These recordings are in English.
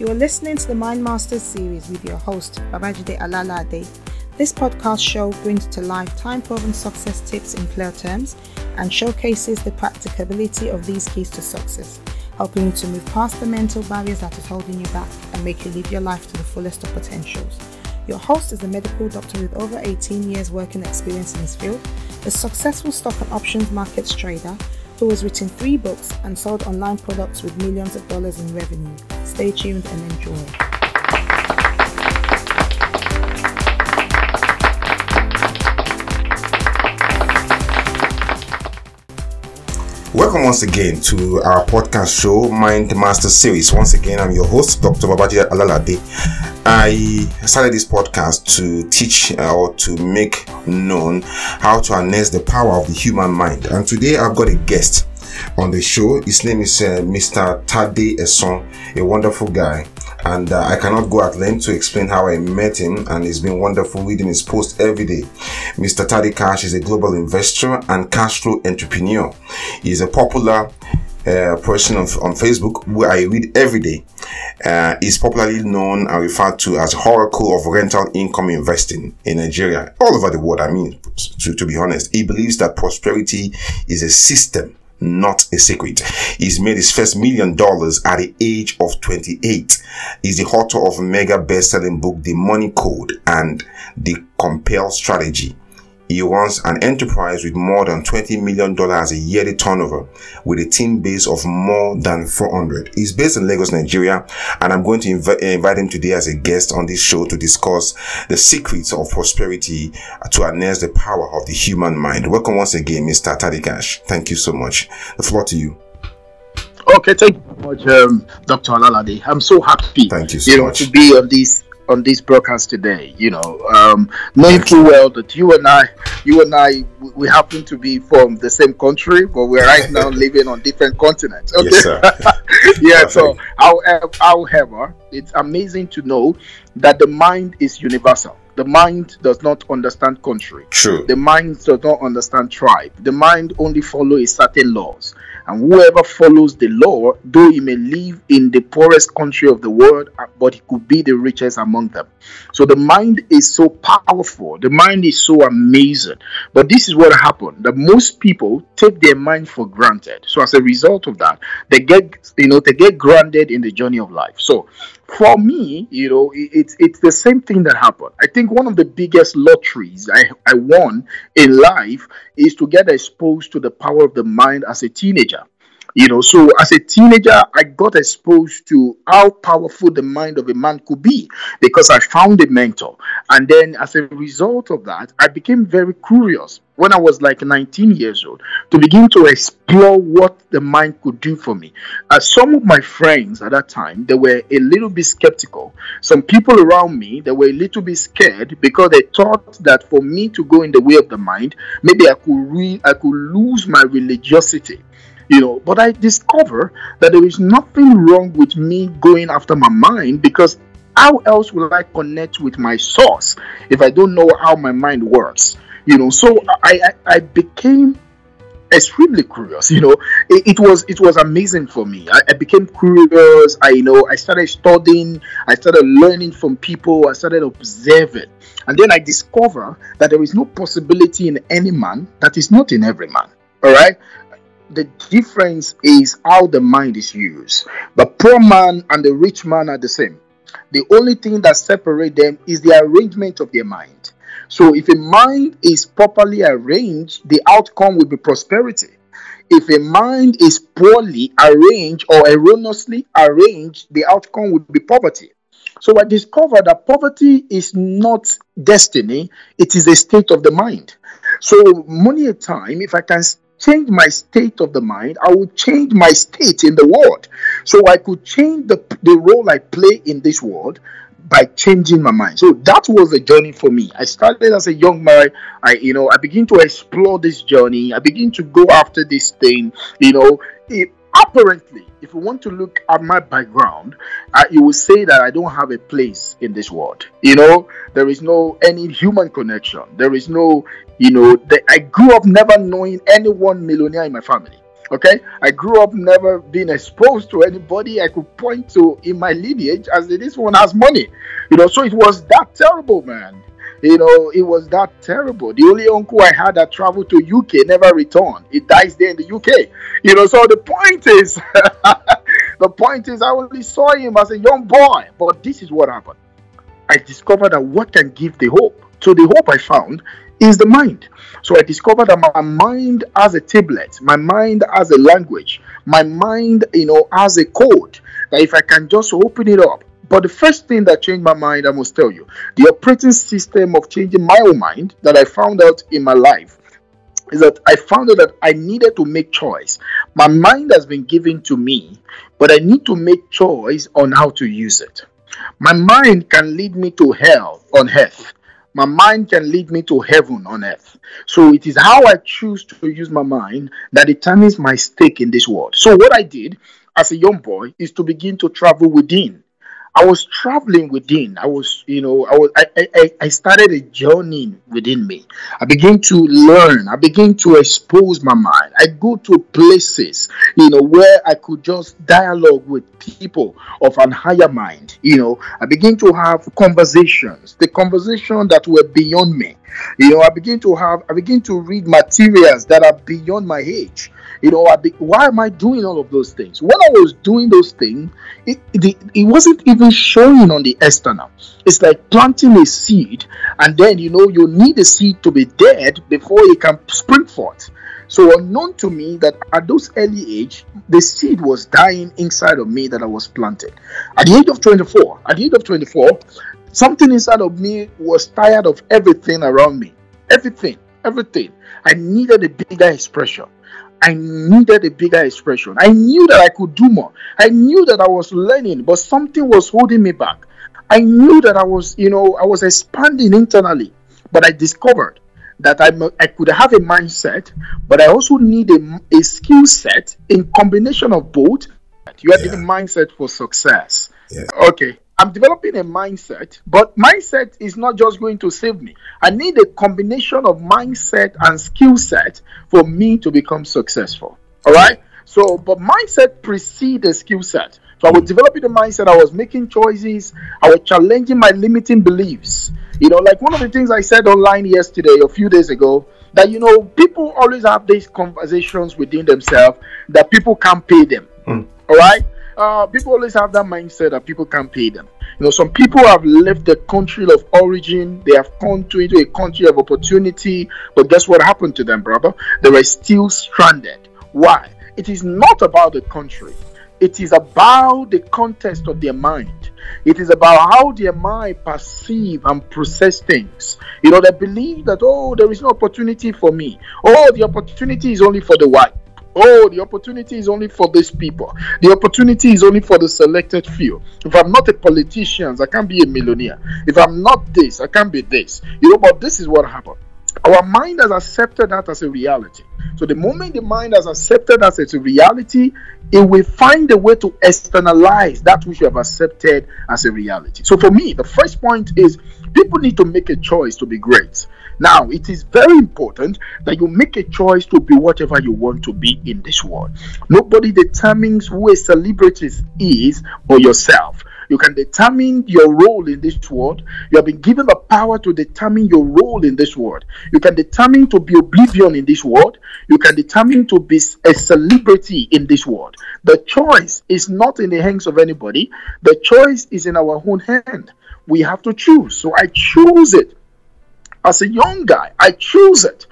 You are listening to the Mind Masters series with your host, Babajide Alalade. This podcast show brings to life time proven success tips in clear terms and showcases the practicability of these keys to success, helping you to move past the mental barriers that is holding you back and make you live your life to the fullest of potentials. Your host is a medical doctor with over 18 years working experience in his field, a successful stock and options markets trader who has written three books and sold online products with millions of dollars in revenue. Stay tuned and enjoy. Welcome once again to our podcast show, Mind Master Series. Once again, I'm your host, Dr. Babajide Alalade. I started this podcast to teach uh, or to make known how to harness the power of the human mind. And today I've got a guest on the show. His name is uh, Mr. Tade Esson, a wonderful guy and uh, I cannot go at length to explain how I met him, and it's been wonderful reading his post every day. Mr. Tadi Cash is a global investor and cash flow entrepreneur. He's a popular uh, person on, on Facebook where I read every day. Uh, popularly known and referred to as Oracle of Rental Income Investing in Nigeria, all over the world. I mean, to, to be honest, he believes that prosperity is a system not a secret. He's made his first million dollars at the age of 28. He's the author of mega best-selling book, The Money Code and The Compel Strategy. He runs an enterprise with more than $20 million a yearly turnover with a team base of more than 400. He's based in Lagos, Nigeria, and I'm going to inv- invite him today as a guest on this show to discuss the secrets of prosperity to harness the power of the human mind. Welcome once again, Mr. Tadikash. Thank you so much. The floor to you. Okay, thank you so much, um, Dr. Alalade. I'm so happy Thank you so you know, much. to be on this on this broadcast today. You know, um, knowing full well that you and I, you and I, we- happen to be from the same country, but we're right now living on different continents. Okay. Yes, sir. yeah. So, Perfect. however, however, it's amazing to know that the mind is universal. The mind does not understand country. True. The mind does not understand tribe. The mind only follows certain laws. And whoever follows the law, though he may live in the poorest country of the world, uh, but he could be the richest among them. So the mind is so powerful. The mind is so amazing. But this is what happened: that most people take their mind for granted. So as a result of that, they get you know they get grounded in the journey of life. So for me, you know, it- it's it's the same thing that happened. I think one of the biggest lotteries I, I won in life is to get exposed to the power of the mind as a teenager. You know, so as a teenager, I got exposed to how powerful the mind of a man could be because I found a mentor. And then as a result of that, I became very curious when I was like 19 years old to begin to explore what the mind could do for me. Uh, some of my friends at that time, they were a little bit skeptical. Some people around me, they were a little bit scared because they thought that for me to go in the way of the mind, maybe I could re- I could lose my religiosity you know but i discover that there is nothing wrong with me going after my mind because how else will i connect with my source if i don't know how my mind works you know so i i, I became extremely curious you know. It, it was it was amazing for me. I, I became curious. I you know i started studying. I started learning from people. I started observing. And then i discover that there is no possibility in any man that is not in every man. All right? The difference is how the mind is used. The poor man and the rich man are the same. The only thing that separates them is the arrangement of their mind. So if a mind is properly arranged, the outcome will be prosperity. If a mind is poorly arranged or erroneously arranged, the outcome will be poverty. So I discovered that poverty is not destiny, it is a state of the mind. So many a time, if I can change my state of the mind, I will change my state in the world. So I could change the, the role I play in this world by changing my mind. So that was a journey for me. I started as a young man. I, you know, I begin to explore this journey. I begin to go after this thing. You know, it, apparently, if you want to look at my background, uh, you will say that I don't have a place in this world. You know, there is no any human connection. There is no, you know, the, I grew up never knowing any one millionaire in my family. Okay, I grew up never being exposed to anybody I could point to in my lineage as this one has money. You know, so it was that terrible, man. You know, it was that terrible. The only uncle I had that traveled to UK never returned. He dies there in the UK. You know, so the point is, the point is, I only saw him as a young boy. But this is what happened. I discovered that what can give the hope. So the hope I found is the mind. So I discovered that my mind has a tablet, my mind has a language, my mind, you know, has a code. That if I can just open it up, but the first thing that changed my mind, I must tell you, the operating system of changing my own mind that I found out in my life is that I found out that I needed to make choice. My mind has been given to me, but I need to make choice on how to use it. My mind can lead me to hell on earth. My mind can lead me to heaven on earth. So it is how I choose to use my mind that determines my stake in this world. So what I did as a young boy is to begin to travel within. I was traveling within. I was, you know, I was, I, I, I started a journey within me. I began to learn. I began to expose my mind. I go to places, you know, where I could just dialogue with people of an higher mind. You know, I begin to have conversations, the conversation that were beyond me. You know, I begin to have, I begin to read materials that are beyond my age. You know, be, why am I doing all of those things? When I was doing those things, it, it, it wasn't even showing on the external. It's like planting a seed, and then you know you need the seed to be dead before it can spring forth. So unknown to me that at those early age, the seed was dying inside of me that I was planted. At the age of 24, at the age of 24, something inside of me was tired of everything around me. Everything, everything. I needed a bigger expression. I needed a bigger expression. I knew that I could do more. I knew that I was learning, but something was holding me back. I knew that I was, you know, I was expanding internally, but I discovered that I, I could have a mindset, but I also need a, a skill set in combination of both. You have yeah. the mindset for success. Yeah. Okay. I'm developing a mindset, but mindset is not just going to save me. I need a combination of mindset and skill set for me to become successful. All right. So, but mindset precedes the skill set. So I was developing the mindset. I was making choices. I was challenging my limiting beliefs. You know, like one of the things I said online yesterday, a few days ago, that you know, people always have these conversations within themselves that people can't pay them. Mm. All right uh, people always have that mindset that people can't pay them. You know, some people have left the country of origin, they have come to into a country of opportunity, but guess what happened to them, brother? They were still stranded. Why? It is not about the country. It is about the context of their mind. It is about how their mind perceive and process things. You know, they believe that, oh, there is no opportunity for me. Oh, the opportunity is only for the white. Oh, the opportunity is only for these people. The opportunity is only for the selected few. If I'm not a politician, I can't be a millionaire. If I'm not this, I can't be this. You know, but this is what happened. Our mind has accepted that as a reality. So the moment the mind has accepted that as a reality, it will find a way to externalize that which you have accepted as a reality. So for me, the first point is people need to make a choice to be great. Now, it is very important that you make a choice to be whatever you want to be in this world. Nobody determines who a celebrity is but yourself. You can determine your role in this world. You have been given the power to determine your role in this world. You can determine to be oblivion in this world. You can determine to be a celebrity in this world. The choice is not in the hands of anybody. The choice is in our own hand. We have to choose. So I choose it as a young guy, I choose it.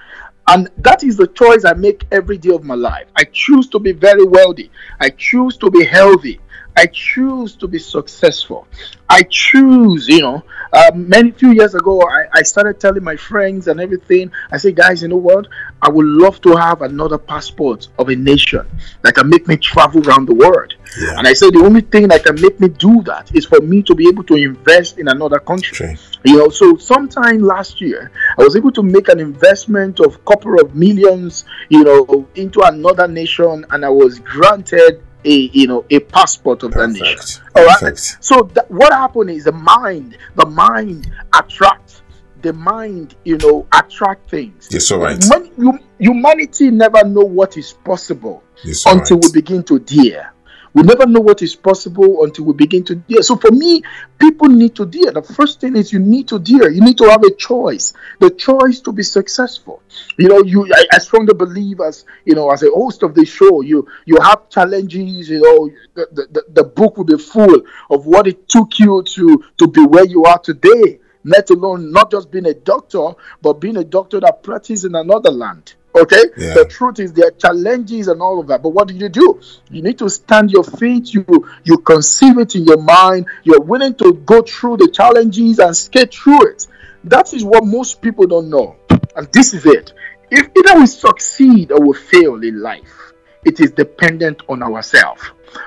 And that is the choice I make every day of my life. I choose to be very wealthy. I choose to be healthy. I choose to be successful. I choose, you know, uh, many few years ago, I, I started telling my friends and everything. I say, guys, you know what? I would love to have another passport of a nation that can make me travel around the world. Yeah. And I said, the only thing that can make me do that is for me to be able to invest in another country. You know, so sometime last year, I was able to make an investment of couple of millions, you know, into another nation, and I was granted a you know a passport of Perfect. that nation. All right. So what happened is the mind, the mind attracts the mind, you know, attract things. Yes, all right. When you, humanity never know what is possible until right. we begin to dare. We never know what is possible until we begin to dare. So for me, people need to dare. The first thing is you need to dare. You need to have a choice. The choice to be successful. You know, you I, I strongly believe as you know, as a host of the show, you you have challenges. You know, the, the, the book will be full of what it took you to to be where you are today. Let alone not just being a doctor, but being a doctor that practices in another land. Okay, Yeah. the truth is there are challenges and all of that. But what do you do? You need to stand your feet. You you conceive it in your mind. You're willing to go through the challenges and skate through it. That is what most people don't know. And this is it. If either we succeed or we fail in life, it is dependent on ourselves.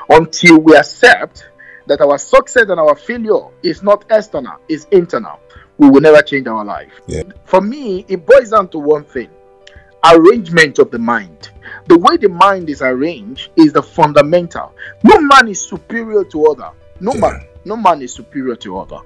Until we accept that our success and our failure is not external, it's internal, we will never change our life. Yeah. For me, it boils down to one thing arrangement of the mind. The way the mind is arranged is the fundamental. No man is superior to other. No Yeah. man. No man is superior to other.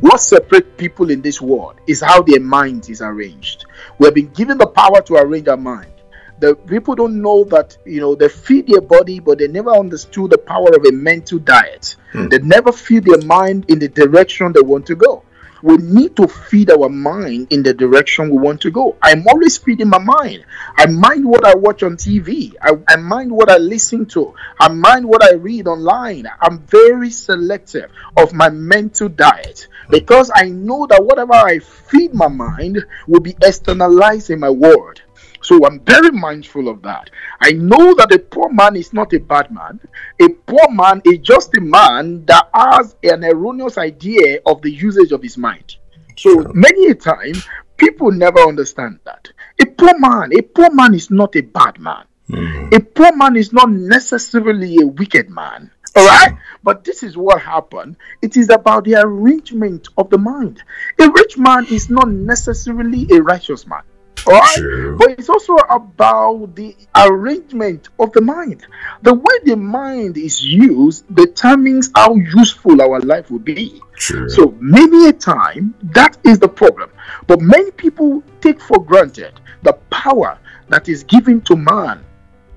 What separates people in this world is how their mind is arranged. We have been given the power to arrange our mind. The people don't know that you know they feed their body, but they never understood the power of a mental diet. Hmm. They never feed their mind in the direction they want to go. We need to feed our mind in the direction we want to go. I'm always feeding my mind. I mind what I watch on TV. I, I mind what I listen to. I mind what I read online. I'm very selective of my mental diet because I know that whatever I feed my mind will be externalized in my world. So I'm very mindful of that. I know that a poor man is not a bad man. A poor man is just a man that has an erroneous idea of the usage of his mind. So many a time, people never understand that. A poor man, a poor man is not a bad man. Mhm. A poor man is not necessarily a wicked man. All right? But this is what happened. It is about the arrangement of the mind. A rich man is not necessarily a righteous man. All right? True. But it's also about the arrangement of the mind. The way the mind is used determines how useful our life will be. True. So many a time that is the problem. But many people take for granted the power that is given to man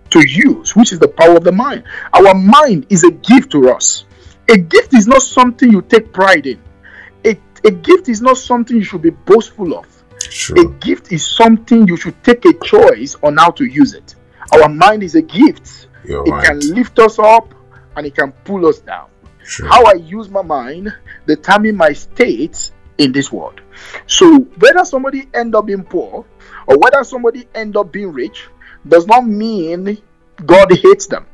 to use, which is the power of the mind. Our mind is a gift to us. A gift is not something you take pride in. A, a gift is not something you should be boastful of. A gift is something you should take a choice on how to use it. Our mind is a gift. You're It right. can lift us up and it can pull us down. True. How I use my mind determine my state in this world. So whether somebody end up being poor or whether somebody end up being rich does not mean God hates them.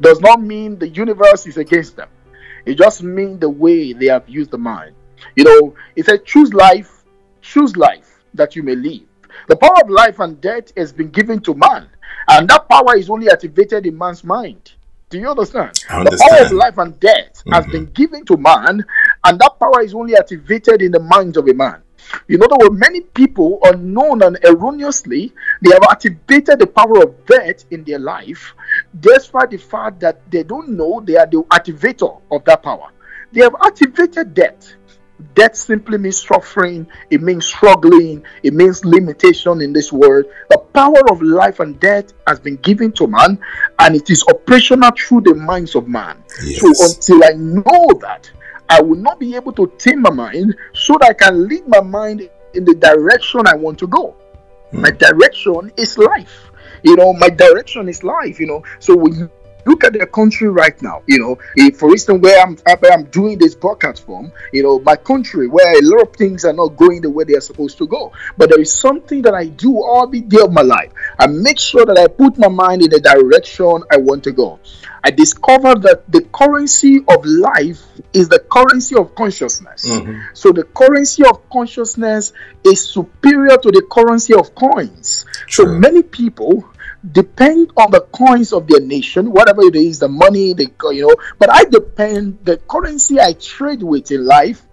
Does not mean the universe is against them. It just means the way they have used the mind. You know, it said choose life, choose life that you may live. The power of life and death has been given to man, and that power is only activated in man's mind. Do you understand? I The power of life and death has Mhm. been given to man, and that power is only activated in the mind of a man. You know, there were many people unknown and erroneously, they have activated the power of death in their life, despite the fact that they don't know they are the activator of that power. They have activated death. Death simply means suffering, it means struggling, it means limitation in this world. The power of life and death has been given to man, and it is operational through the minds of man. Yes. So until I know that, I will not be able to tame my mind so that I can lead my mind in the direction I want to go. Hmm. My direction is life. You know, my direction is life. You know, so when look at the country right now, you know, if, for instance, where I'm uh, where I'm doing this podcast from, you know, my country where a lot of things are not going the way they are supposed to go, but there is something that I do all the day of my life. I make sure that I put my mind in the direction I want to go. I discovered that the currency of life is the currency of consciousness. Mhm. So the currency of consciousness is superior to the currency of coins. So many people depend on the coins of their nation, whatever it is, the money, the you know. But I depend the currency I trade with in life.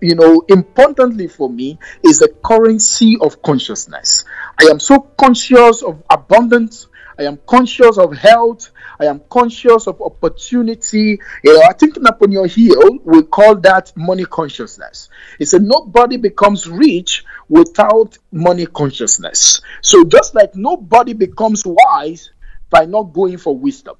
You know, importantly for me is the currency of consciousness. I am so conscious of abundance. I am conscious of health. I am conscious of opportunity. You know, I think upon your heel, we call that money consciousness. It's a nobody becomes rich without money consciousness. So just like nobody becomes wise by not going for wisdom.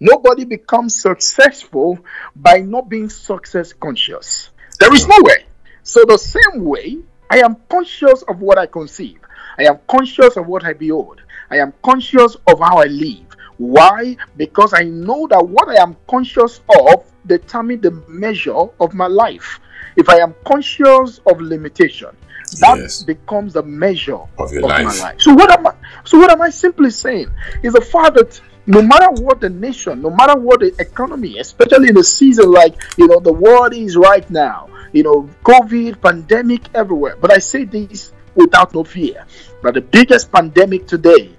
Nobody becomes successful by not being success conscious. There is no way. So, the same way, I am conscious of what I conceive. I am conscious of what I behold. I am conscious of how I live. Why? Because I know that what I am conscious of determine the measure of my life. If I am conscious of limitation, that yes. becomes the measure of, your of life. my life. So what am I? So what am I simply saying? Is the fact that no matter what the nation, no matter what the economy, especially in a season like you know the world is right now, you know, COVID, pandemic everywhere. But I say this without no fear. But the biggest pandemic today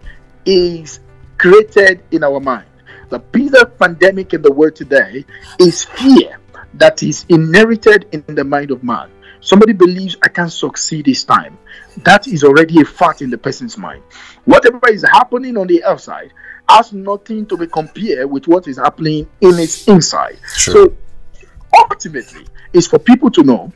is created in our mind. The biggest pandemic in the world today is fear that is inherited in the mind of man. Somebody believes I can succeed this time. That is already a fact in the person's mind. Whatever is happening on the outside has nothing to be compared with what is happening in its inside. Sure. So ultimately, it's for people to know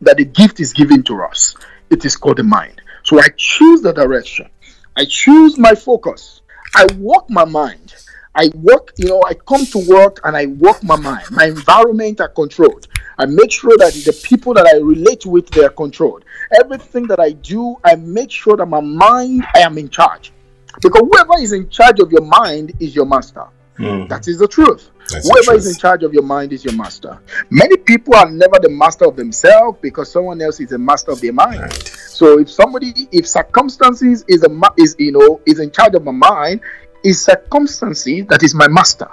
that the gift is given to us. It is called the mind. So I choose the direction. I choose my focus. I work my mind. I work, you know, I come to work and I work my mind. My environment are controlled. I make sure that the people that I relate with they are controlled. Everything that I do, I make sure that my mind I am in charge. Because whoever is in charge of your mind is your master. Mm. That is the truth. That's Whoever is in charge of your mind is your master. Many people are never the master of themselves because someone else is the master of their mind. Right. So if somebody, if circumstances is a is you know is in charge of my mind, is circumstances that is my master.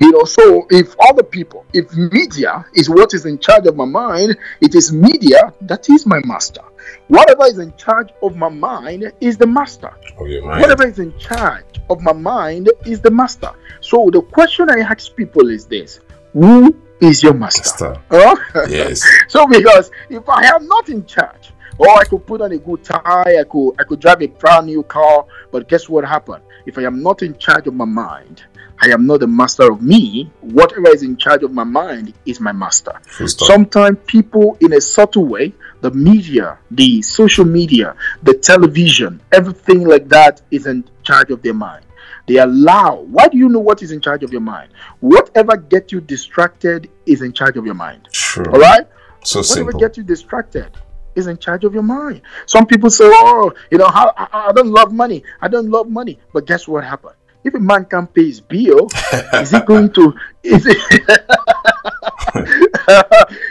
You know, so if other people, if media is what is in charge of my mind, it is media that is my master. Whatever is in charge of my mind is the master. Whatever is in charge of my mind is the master. So the question I ask people is this Who is your master? master. Oh? Yes. so because if I am not in charge, or I could put on a good tie, I could I could drive a brand new car, but guess what happened? If I am not in charge of my mind, I am not the master of me. Whatever is in charge of my mind is my master. Sometimes people, in a subtle way, the media, the social media, the television, everything like that is in charge of their mind. They allow. Why do you know what is in charge of your mind? Whatever gets you distracted is in charge of your mind. True. All right. So Whatever simple. gets you distracted is in charge of your mind. Some people say, "Oh, you know, how I, I don't love money. I don't love money." But guess what happened? If a man can't pay his bill, is he going to? Is it?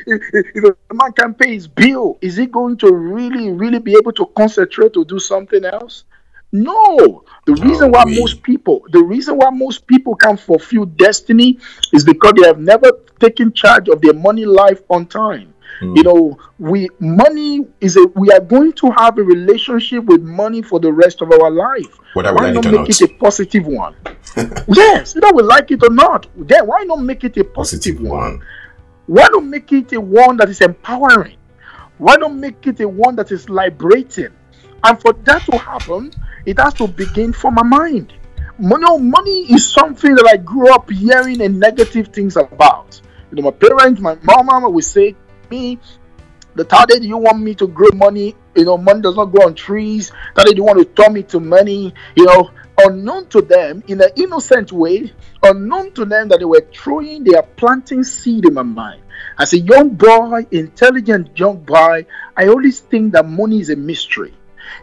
if, a man can pay his bill, is he going to really, really be able to concentrate to do something else? No. The reason why most people, the reason why most people can fulfill destiny is because they have never taken charge of their money life on time. Mm. You know, we money is a we are going to have a relationship with money for the rest of our life. Whether why not make it a positive one? yes, either we like it or not. Then why not make it a positive, positive one? one? Why not make it a one that is empowering? Why not make it a one that is liberating? And for that to happen, it has to begin from my mind. Money, oh, money is something that I grew up hearing and negative things about. You know, my parents, my mama would say, me, the that you want me to grow money, you know, money does not grow on trees. That you want to turn me to money, you know, unknown to them in an innocent way, unknown to them that they were throwing, they are planting seed in my mind. As a young boy, intelligent young boy, I always think that money is a mystery.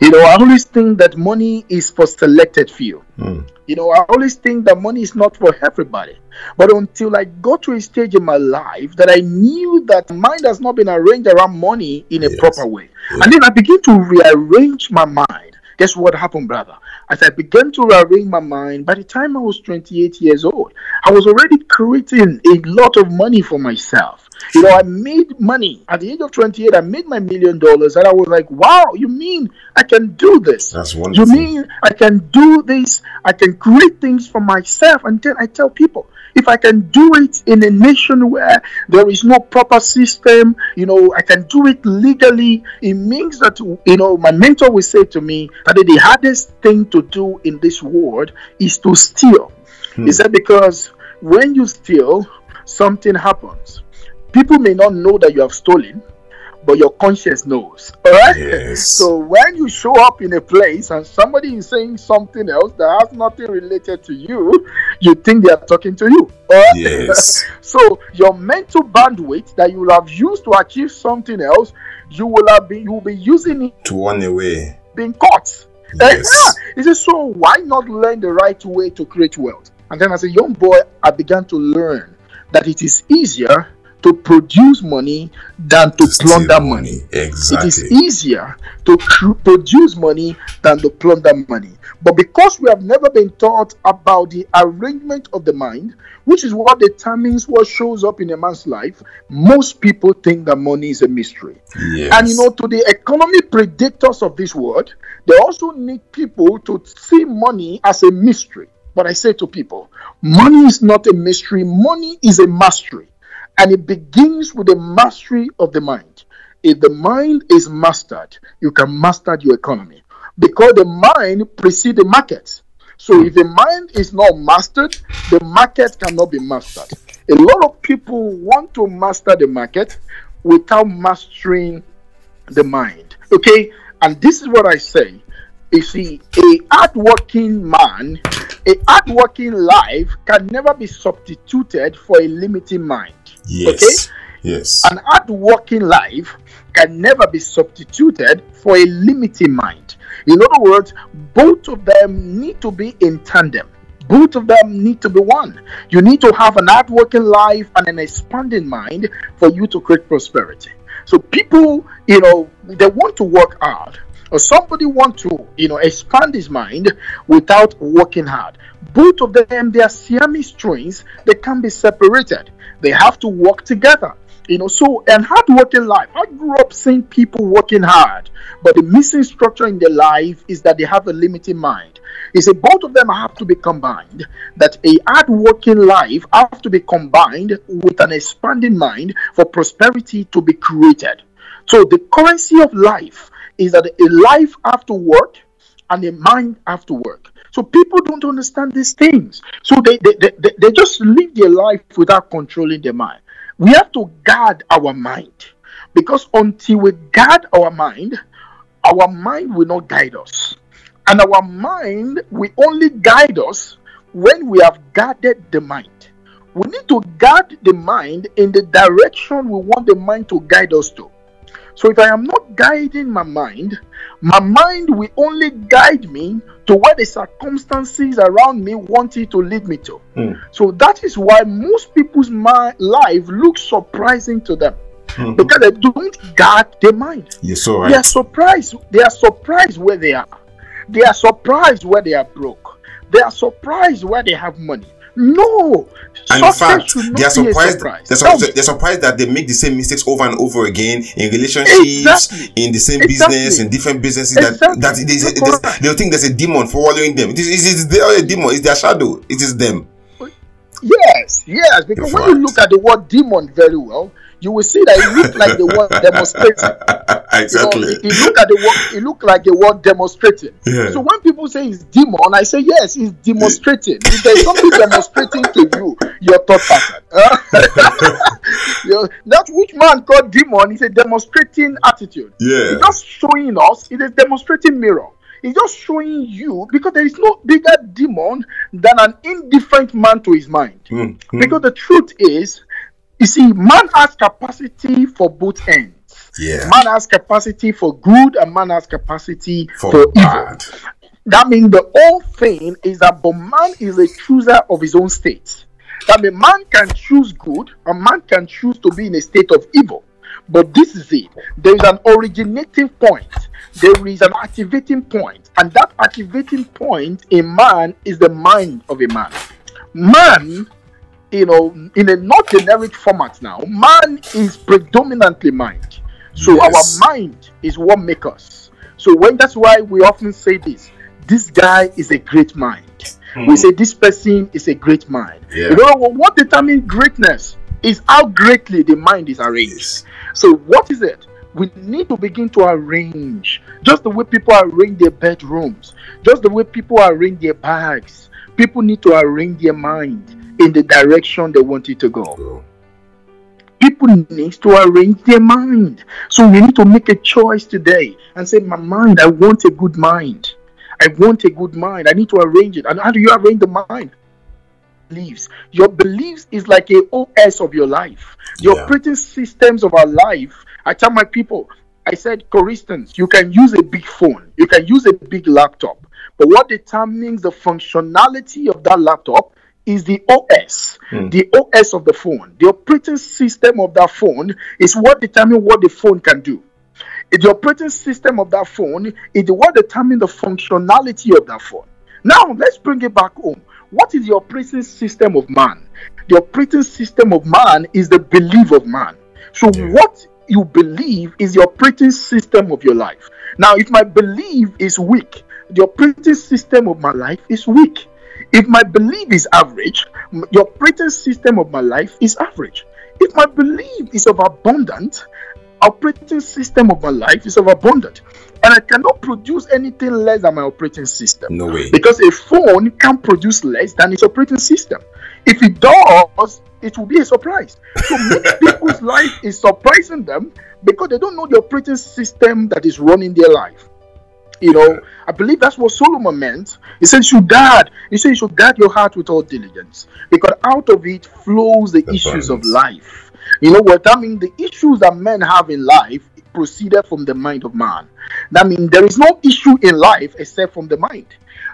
You know, I always think that money is for selected few. Mm. You know, I always think that money is not for everybody. But until I got to a stage in my life that I knew that mind has not been arranged around money in a yes. proper way. Yeah. And then I began to rearrange my mind. Guess what happened, brother? As I began to rearrange my mind, by the time I was 28 years old, I was already creating a lot of money for myself. You know, I made money at the age of 28. I made my million dollars, and I was like, "Wow, you mean I can do this? That's wonderful. You mean I can do this? I can create things for myself?" And then I tell people, if I can do it in a nation where there is no proper system, you know, I can do it legally, it means that, you know, my mentor will say to me that the hardest thing to do in this world is to steal. Hmm. He said, because when you steal, something happens. People may not know that you have stolen, but your conscience knows. All right. Yes. So when you show up in a place and somebody is saying something else that has nothing related to you, you think they are talking to you. All right. Yes. so your mental bandwidth that you will have used to achieve something else, you will have been you will be using it to run away. Being caught. Eh, yes. Ah, he said, so why not learn the right way to create wealth? And then as a young boy, I began to learn that it is easier to produce money than to, to plunder money. money. Exactly. It is easier to cr- produce money than to plunder money. But because we have never been taught about the arrangement of the mind, which is what determines what shows up in a man's life, most people think that money is a mystery. Yes. And you know, to the economy predictors of this world, they also need people to see money as a mystery. But I say to people, money is not a mystery, money is a mastery. And it begins with the mastery of the mind. If the mind is mastered, you can master your economy because the mind precedes the market. So if the mind is not mastered, the market cannot be mastered. A lot of people want to master the market without mastering the mind. Okay, and this is what I say. You see, a hardworking man, a hardworking life can never be substituted for a limiting mind. Yes. Okay? Yes. An hard working life can never be substituted for a limiting mind. In other words, both of them need to be in tandem. Both of them need to be one. You need to have an hard working life and an expanding mind for you to create prosperity. So people, you know, they want to work hard, or somebody want to, you know, expand his mind without working hard. Both of them, they are Siamese twins. They can be separated. They have to work together. You know, so and hard working life. I grew up seeing people working hard, but the missing structure in their life is that they have a limited mind. He said both of them have to be combined. That a hard working life have to be combined with an expanding mind for prosperity to be created. So the currency of life is that a life have to work and a mind have to work. So people don't understand these things. So they, they, they, they just live their life without controlling their mind. We have to guard our mind. Because until we guard our mind, our mind will not guide us. And our mind will only guide us when we have guarded the mind. We need to guard the mind in the direction we want the mind to guide us to. So if I am not guiding my mind, my mind will only guide me to where the circumstances around me want it to lead me to. Mm. So that is why most people's mind, life looks surprising to them. Mm-hmm. Because they don't guard their mind. You're so right. They are surprised. They are surprised where they are. They are surprised where they are broke. They are surprised where they have money. No. And in fact, they are surprised. They're, su- they're, surprised that they make the same mistakes over and over again in relationships, exactly. in the same exactly. business, in different businesses. Exactly. That that they'll think there's a demon for following them. It is, it is their demon. It's their shadow. It is them. Yes, yes. Because in when fact. you look at the word demon very well, you will see that it looked like the word demonstrating. exactly. You know, it, it looked at the word. It looked like the word demonstrating. Yeah. So when people say it's demon, I say yes, it's demonstrating. if there's something demonstrating to you, your thought pattern. that which man called demon is a demonstrating attitude. Yeah. It's just showing us. It is demonstrating mirror. It's just showing you because there is no bigger demon than an indifferent man to his mind. Mm-hmm. Because the truth is, you see, man has capacity for both ends. Yeah. Man has capacity for good and man has capacity for, for bad. evil. That means the whole thing is that but man is a chooser of his own state. That means man can choose good and man can choose to be in a state of evil. But this is it. There is an originating point. There is an activating point, and that activating point in man is the mind of a man. Man you know, in a not generic format now, man is predominantly mind. So yes. our mind is what makes us. So when that's why we often say this, this guy is a great mind. Mm. We say this person is a great mind. Yeah. You know what determines greatness is how greatly the mind is arranged. Yes. So what is it? We need to begin to arrange just the way people arrange their bedrooms, just the way people arrange their bags. People need to arrange their mind in the direction they want it to go. People need to arrange their mind. So we need to make a choice today and say, My mind, I want a good mind. I want a good mind. I need to arrange it. And how do you arrange the mind? Beliefs. Your beliefs is like a OS of your life. Your Yeah. operating systems of our life. I tell my people, I said, for instance, you can use a big phone, you can use a big laptop, but what determines the functionality of that laptop is the OS, Hmm. the OS of the phone. The operating system of that phone is what determines what the phone can do. The operating system of that phone is what determines the functionality of that phone. Now let's bring it back home. What is the operating system of man? The operating system of man is the belief of man. So Yeah. what you believe is the operating system of your life. Now, if my belief is weak, the operating system of my life is weak. If my belief is average, the operating system of my life is average. If my belief is of abundant, operating system of my life is of abundant. And I cannot produce anything less than my operating system. No way. Because a phone can produce less than its operating system. If it does, it will be a surprise. So many people's life is surprising them because they don't know the operating system that is running their life. You know, I believe that's what Solomon meant. He said, "You should guard." He said, "You should guard your heart with all diligence, because out of it flows the, The issues of life." You know what I mean, The issues that men have in life proceeded from the mind of man. That means there is no issue in life except from the mind.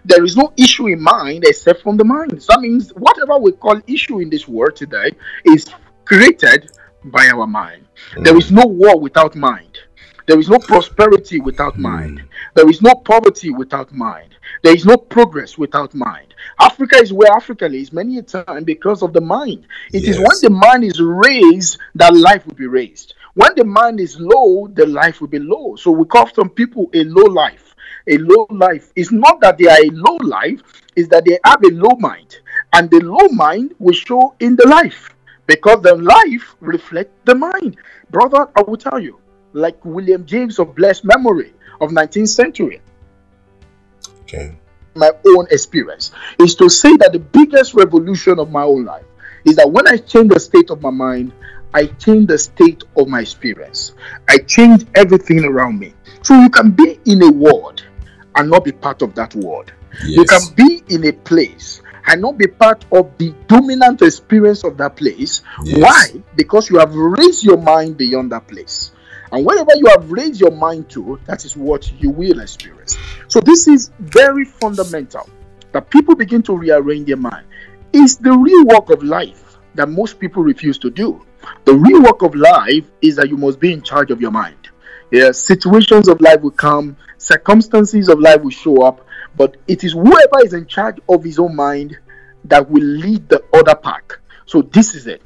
There is no issue in mind except from the mind. So that means whatever we call issue in this world today is created by our mind. There mm. is no war without mind. There is no prosperity without hmm. mind. There is no poverty without mind. There is no progress without mind. Africa is where Africa is many a time because of the mind. It is Yes. when the mind is raised that life will be raised. When the mind is low, the life will be low. So we call some people a low life. A low life is not that they are a low life, is that they have a low mind. And the low mind will show in the life because the life reflects the mind. Brother, I will tell you, like William James of blessed memory of 19th century, Okay. my own experience is to say that the biggest revolution of my own life is that when I change the state of my mind, I change the state of my experience. I change everything around me. So you can be in a world and not be part of that world. You can be in a place and not be part of the dominant experience of that place. Yes. Why? Because you have raised your mind beyond that place. And wherever you have raised your mind to, that is what you will experience. So this is very fundamental that people begin to rearrange their mind. It's the real work of life that most people refuse to do. The real work of life is that you must be in charge of your mind. Yeah, situations of life will come, circumstances of life will show up, but it is whoever is in charge of his own mind that will lead the other pack. So this is it.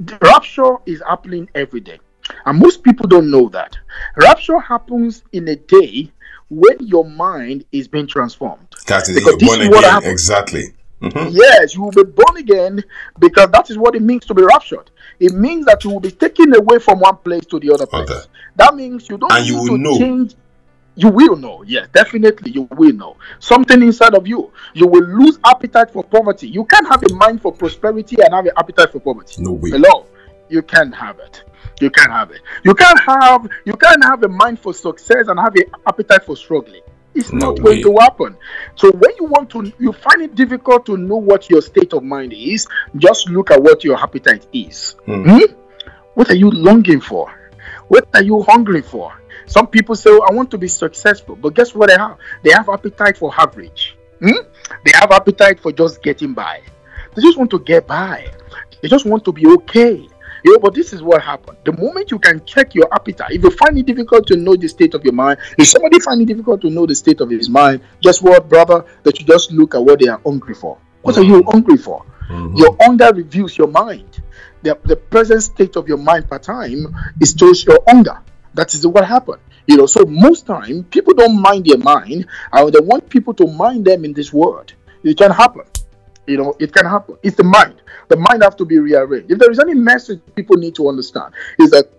The rapture is happening every day. And most people don't know that. Rapture happens in a day when your mind is being transformed. That is Because you're born again. happens. Exactly. Mhm. Yes, you will be born again because that is what it means to be raptured. It means that you will be taken away from one place to the other place. That means you don't And you need will to know. change. You will know, yes, definitely you will know. Something inside of you. You will lose appetite for poverty. You can't have a mind for prosperity and have an appetite for poverty. No way. Hello, you can't have it. You can't have it. You can't have you can't have a mind for success and have an appetite for struggling. It's No not going to happen. So when you want to, you find it difficult to know what your state of mind is. Just look at what your appetite is. Hmm. Hmm? What are you longing for? What are you hungry for? Some people say, oh, "I want to be successful," but guess what they have? They have appetite for average. Hmm? They have appetite for just getting by. They just want to get by. They just want to be okay. You know, but this is what happened. The moment you can check your appetite, if you find it difficult to know the state of your mind, if somebody find it difficult to know the state of his mind, guess what, brother? That you just look at what they are hungry for. What are you hungry for? Mhm. Your hunger reveals your mind. The, the present state of your mind per time is just your hunger. That is what happened. You know, so most time people don't mind their mind, and they want people to mind them in this world. It can happen. You know, it can happen. It's the mind. The mind have to be rearranged. If there is any message people need to understand, is that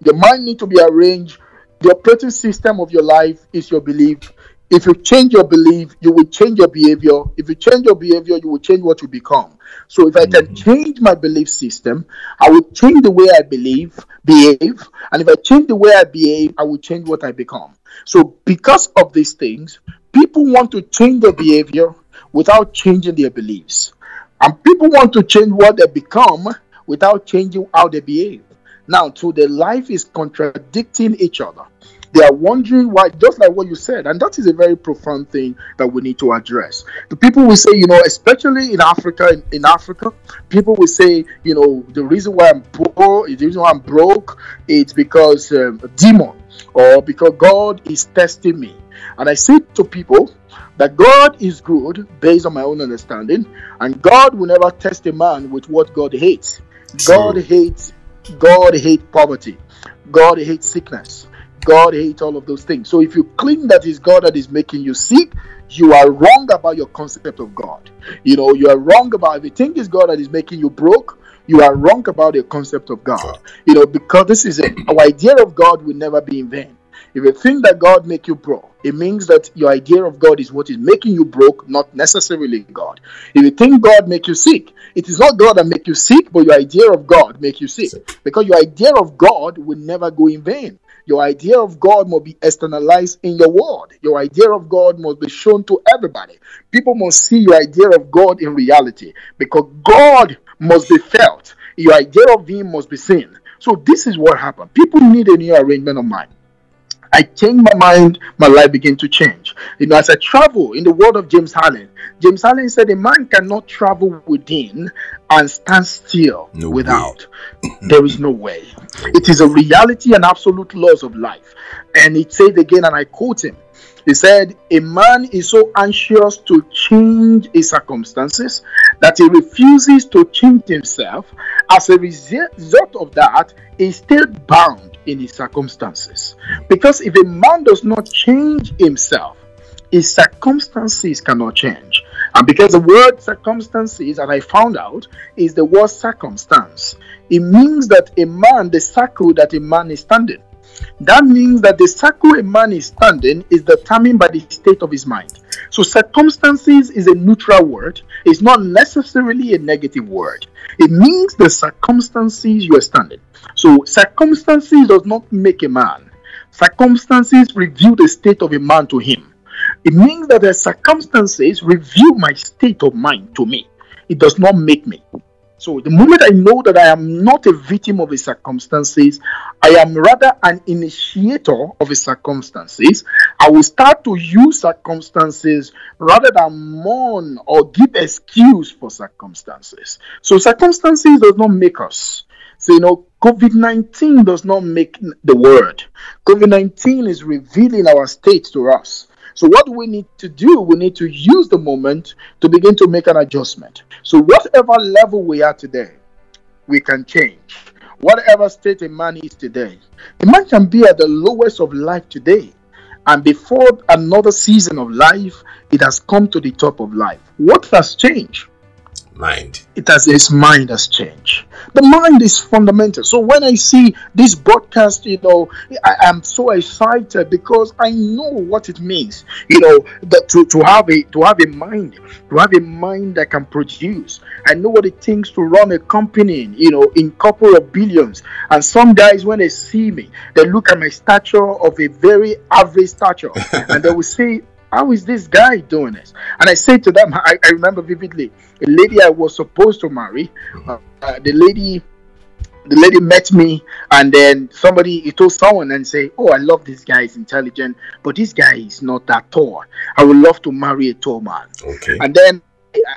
the mind need to be arranged. The operating system of your life is your belief. If you change your belief, you will change your behavior. If you change your behavior, you will change what you become. So if I can mm-hmm. change my belief system, I will change the way I believe, behave. And if I change the way I behave, I will change what I become. So because of these things, people want to change their behavior without changing their beliefs. And people want to change what they become without changing how they behave. Now, so their life is contradicting each other. They are wondering why, just like what you said, and that is a very profound thing that we need to address. The people will say, you know, especially in Africa, in, in Africa, people will say, you know, the reason why I'm poor, the reason why I'm broke, it's because um, a demon or because God is testing me. And I say to people that God is good based on my own understanding, and God will never test a man with what God hates. God hates God hates poverty. God hates sickness. God hates all of those things. So if you claim that is God that is making you sick, you are wrong about your concept of God. You know, you are wrong about if you think it's God that is making you broke, you are wrong about your concept of God. You know, because this is it. Our idea of God will never be in vain. If you think that God make you broke, it means that your idea of God is what is making you broke, not necessarily God. If you think God make you sick, it is not God that make you sick, but your idea of God make you sick. Because your idea of God will never go in vain. Your idea of God must be externalized in your world. Your idea of God must be shown to everybody. People must see your idea of God in reality because God must be felt. Your idea of Him must be seen. So, this is what happened. People need a new arrangement of mind. I changed my mind, my life began to change. You know, as I travel in the world of James Allen, James Allen said a man cannot travel within and stand still no without. there is no way. It is a reality and absolute laws of life. And it said again, and I quote him. He said, A man is so anxious to change his circumstances that he refuses to change himself. As a result of that, he's still bound in his circumstances. Because if a man does not change himself, his circumstances cannot change. And because the word circumstances, and I found out, is the word circumstance, it means that a man, the circle that a man is standing. That means that the circle a man is standing is determined by the state of his mind. So, circumstances is a neutral word, it's not necessarily a negative word. It means the circumstances you are standing. So, circumstances does not make a man, circumstances reveal the state of a man to him. It means that the circumstances reveal my state of mind to me, it does not make me. So the moment I know that I am not a victim of the circumstances, I am rather an initiator of the circumstances, I will start to use circumstances rather than mourn or give excuse for circumstances. So circumstances does not make us. So you know, COVID 19 does not make the world. COVID 19 is revealing our state to us. So, what we need to do, we need to use the moment to begin to make an adjustment. So, whatever level we are today, we can change. Whatever state a man is today, a man can be at the lowest of life today. And before another season of life, it has come to the top of life. What has changed? Mind. It has his mind has changed. The mind is fundamental. So when I see this broadcast, you know, I am so excited because I know what it means. You know, that to, to have a to have a mind, to have a mind that can produce. I know what it takes to run a company, you know, in couple of billions. And some guys when they see me, they look at my stature of a very average stature and they will say, how is this guy doing this? And I said to them, I, I remember vividly, a lady I was supposed to marry, uh, uh, the lady the lady met me and then somebody he told someone and say oh i love this guy he's intelligent but this guy is not that tall i would love to marry a tall man. Okay. And then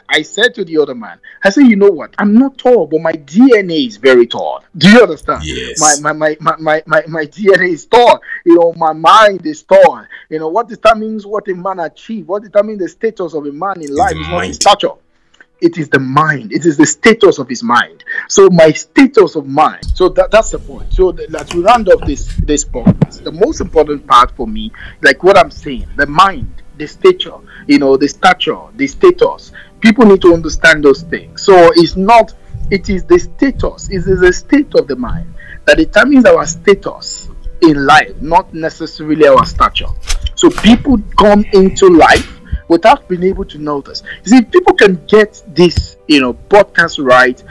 I said to the other man, I said, you know what? I'm not tall, but my DNA is very tall. Do you understand? Yes. My my, my, my, my, my, my DNA is tall. You know, my mind is tall. You know, what determines what a man achieves, what determines the status of a man in life is not his stature. It is the mind. It is the status of his mind. So my status of mind. So that, that's the point. So the, as we round off this this podcast, the most important part for me, like what I'm saying, the mind the stature, you know, the stature, the status. People need to understand those things. So it's not, it is the status, it is the state of the mind that determines our status in life, not necessarily our stature. So people come into life without being able to notice. You see, people can get this, you know, podcast right,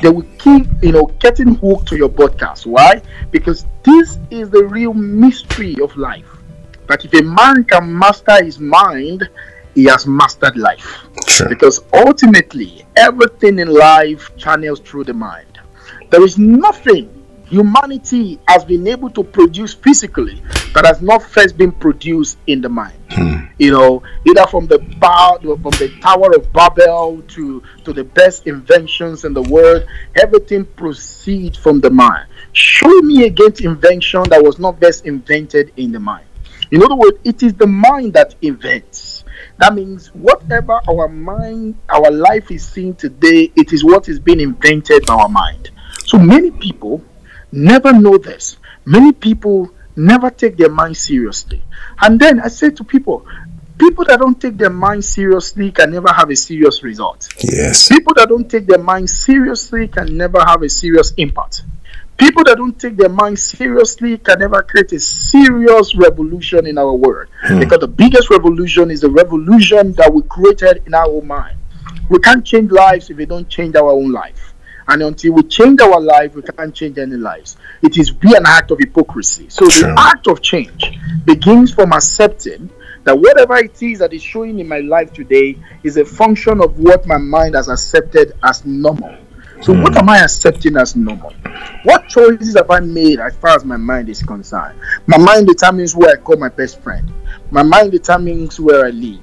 they will keep, you know, getting hooked to your podcast. Why? Because this is the real mystery of life. That if a man can master his mind, he has mastered life. Sure. Because ultimately, everything in life channels through the mind. There is nothing humanity has been able to produce physically that has not first been produced in the mind. Hmm. You know, either from the bar, from the Tower of Babel to to the best inventions in the world, everything proceeds from the mind. Show me against invention that was not best invented in the mind. In other words, it is the mind that invents. That means whatever our mind, our life is seeing today, it is what is being invented by our mind. So many people never know this. Many people never take their mind seriously. And then I say to people, people that don't take their mind seriously can never have a serious result. Yes. People that don't take their mind seriously can never have a serious impact. People that don't take their mind seriously can never create a serious revolution in our world. Hmm. Because the biggest revolution is the revolution that we created in our own mind. We can't change lives if we don't change our own life. And until we change our life, we can't change any lives. It is be an act of hypocrisy. So Sure. the act of change begins from accepting that whatever it is that is showing in my life today is a function of what my mind has accepted as normal. So hmm. what am I accepting as normal? What choices have I made as far as my mind is concerned? My mind determines where I call my best friend. My mind determines where I live.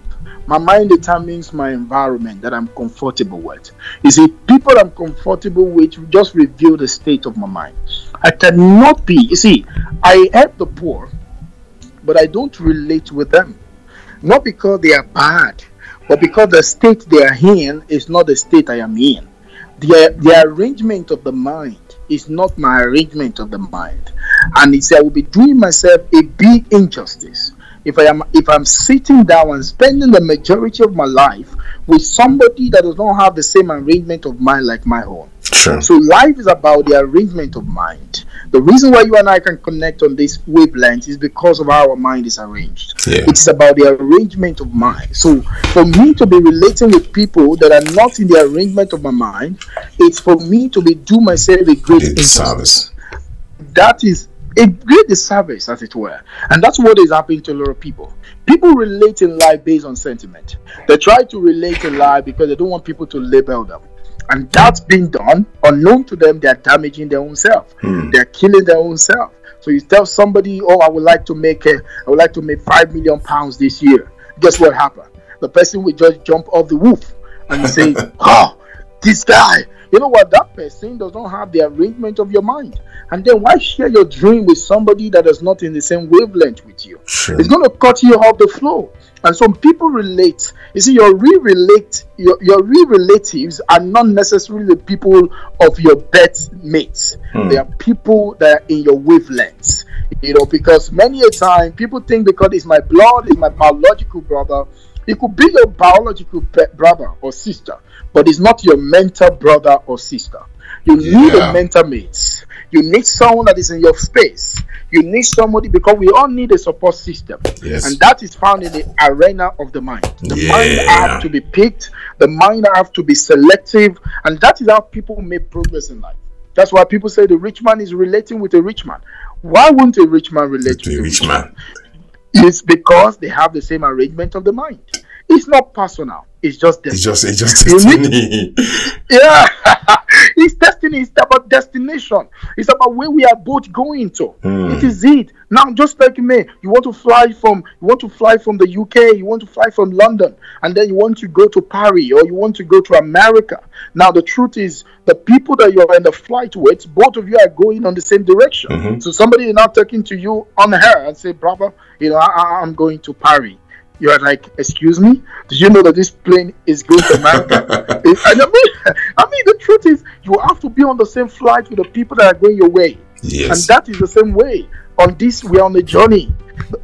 My mind determines my environment that I'm comfortable with. You see, people I'm comfortable with just reveal the state of my mind. I cannot be, you see, I help the poor, but I don't relate with them. Not because they are bad, but because the state they are in is not the state I am in. The, the arrangement of the mind is not my arrangement of the mind. And it's I will be doing myself a big injustice if I am if I'm sitting down and spending the majority of my life with somebody that does not have the same arrangement of mind like my own. Sure. So life is about the arrangement of mind. The reason why you and I can connect on this wavelength is because of how our mind is arranged. Yeah. It's about the arrangement of mind. So for me to be relating with people that are not in the arrangement of my mind, it's for me to be do myself a great service. that is a great disservice, as it were. And that's what is happening to a lot of people. People relate in life based on sentiment. They try to relate in life because they don't want people to label them. And that's being done unknown to them, they're damaging their own self. Hmm. They're killing their own self. So you tell somebody, Oh, I would like to make a, I would like to make five million pounds this year. Guess what happened? The person will just jump off the roof and say, Oh, this guy. You know what? That person does not have the arrangement of your mind. And then why share your dream with somebody that is not in the same wavelength with you? Sure. It's going to cut you off the flow. And some people relate. You see, your real relate, your, your real relatives are not necessarily the people of your birth mates. Hmm. They are people that are in your wavelengths. You know, because many a time people think because it's my blood, it's my biological brother, it could be your biological brother or sister, but it's not your mental brother or sister. You need Yeah. a mentor mate. You need someone that is in your space. You need somebody because we all need a support system. Yes. And that is found in the arena of the mind. The mind Yeah. have to be picked, the mind have to be selective, and that is how people make progress in life. That's why people say the rich man is relating with a rich man. Why wouldn't a rich man relate To with a rich man. It's because they have the same arrangement of the mind. It's not personal. It's just It's destiny. just it's just destiny. Yeah, it's destiny. It's about destination. It's about where we are both going to. Hmm. It is it. Now, just like me, you want to fly from you want to fly from the UK, you want to fly from London, and then you want to go to Paris or you want to go to America. Now, the truth is, the people that you are in the flight with, both of you are going on the same direction. Mm-hmm. So somebody is now talking to you on air and say, "Brother, you know, I- I'm going to Paris." You are like, excuse me? Did you know that this plane is going to America? I mean, I mean, the truth is, you have to be on the same flight with the people that are going your way. Yes. And that is the same way. on this, we're on the journey.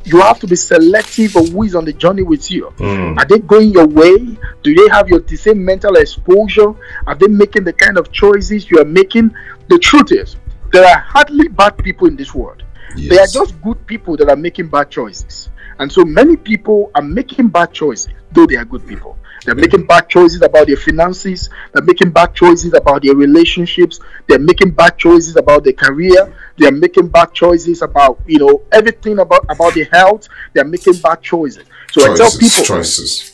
You have to be selective of who is on the journey with you. Mm. Are they going your way? Do they have your the same mental exposure? Are they making the kind of choices you are making? The truth is, there are hardly bad people in this world. Yes. They are just good people that are making bad choices. And so many people are making bad choices, though they are good people. They're making bad choices about their finances. They're making bad choices about their relationships. They're making bad choices about their career. They're making bad choices about, you know, everything about, about their health. They're making bad choices. So I tell people, choices.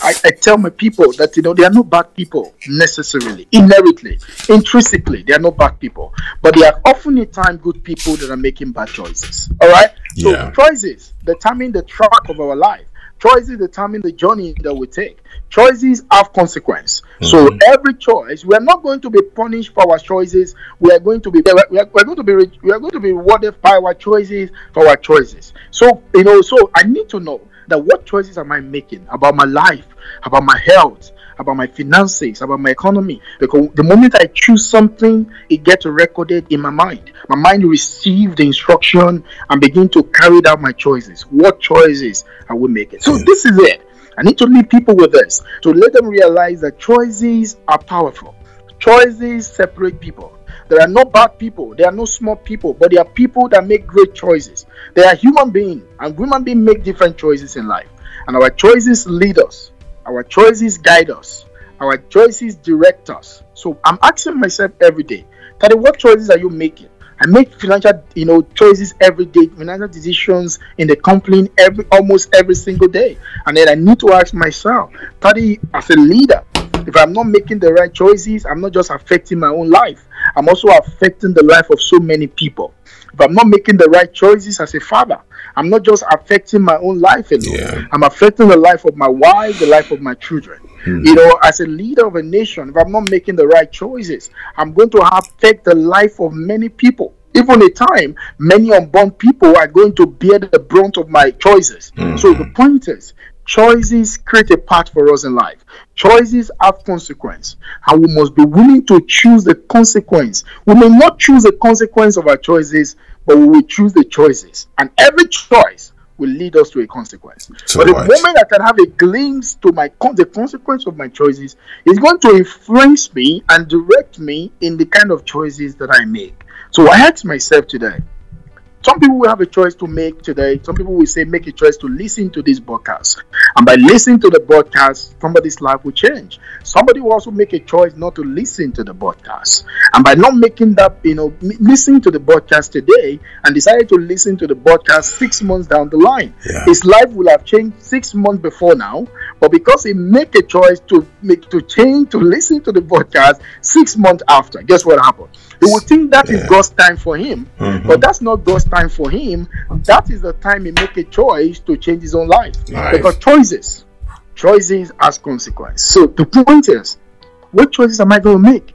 I, I tell my people that you know they are not bad people necessarily, inherently, intrinsically, they are not bad people, but they are often a time good people that are making bad choices. All right, so Yeah. choices determine the track of our life. Choices determine the journey that we take. Choices have consequence. So mm-hmm. every choice, we are not going to be punished for our choices. We are going to be we are, we are going to be we are going to be rewarded by our choices for our choices. So you know, so I need to know that what choices am I making about my life, about my health, about my finances, about my economy. Because the moment I choose something, it gets recorded in my mind. My mind receives the instruction and begin to carry out my choices. What choices are we making? So Yeah. this is it. I need to leave people with this to let them realize that choices are powerful. Choices separate people. There are no bad people, there are no small people, but there are people that make great choices. They are human beings, and human beings make different choices in life. And our choices lead us, our choices guide us, our choices direct us. So I'm asking myself every day, Tade, what choices are you making? I make financial, you know, choices every day, financial decisions in the company every almost every single day. And then I need to ask myself, Tadi, as a leader, if I'm not making the right choices, I'm not just affecting my own life, I'm also affecting the life of so many people. If I'm not making the right choices as a father, I'm not just affecting my own life alone. Yeah. I'm affecting the life of my wife, the life of my children. Hmm. You know, as a leader of a nation, if I'm not making the right choices, I'm going to affect the life of many people. Even a time, many unborn people are going to bear the brunt of my choices. Hmm. So the point is, choices create a path for us in life. Choices have consequence, and we must be willing to choose the consequence. We may not choose the consequence of our choices, but we will choose the choices. And every choice will lead us to a consequence. So but the right. moment I can have a glimpse to my con- the consequence of my choices, is going to influence me and direct me in the kind of choices that I make. So I ask myself today. Some people will have a choice to make today. Some people will say, make a choice to listen to this broadcast. And by listening to the broadcast, somebody's life will change. Somebody will also make a choice not to listen to the broadcast. And by not making that, you know, listening to the broadcast today and decided to listen to the broadcast six months down the line, Yeah. his life will have changed six months before now. But because he make a choice to make to change to listen to the broadcast six months after, guess what happened? He will think that is Yeah. God's time for him, Mhm. but that's not God's time for him. That is the time he make a choice to change his own life. Right. Because choices, choices as consequence. So the point is, what choices am I going to make?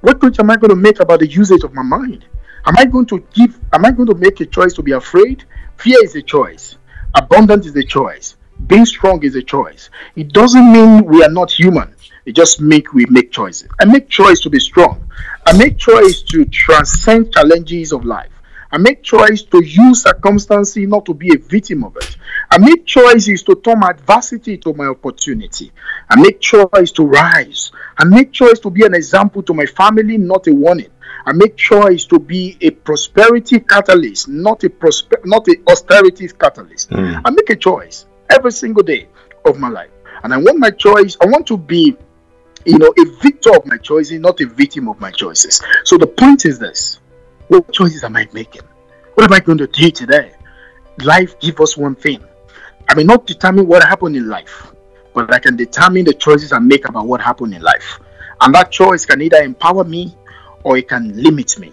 What choice am I going to make about the usage of my mind? Am I going to give? Am I going to make a choice to be afraid? Fear is a choice. Abundance is a choice. Being strong is a choice. It doesn't mean we are not human. It just make we make choices. I make choice to be strong. I make choice to transcend challenges of life. I make choice to use circumstances not to be a victim of it. I make choices to turn adversity to my opportunity. I make choice to rise. I make choice to be an example to my family, not a warning. I make choice to be a prosperity catalyst, not a prosper, not a austerity catalyst. Hmm. I make a choice every single day of my life, and I want my choice. I want to be, you know, a victor of my choices, not a victim of my choices. So the point is this: what choices am I making? What am I going to do today? Life give us one thing. I may not determine what happened in life, but I can determine the choices I make about what happened in life. And that choice can either empower me or it can limit me.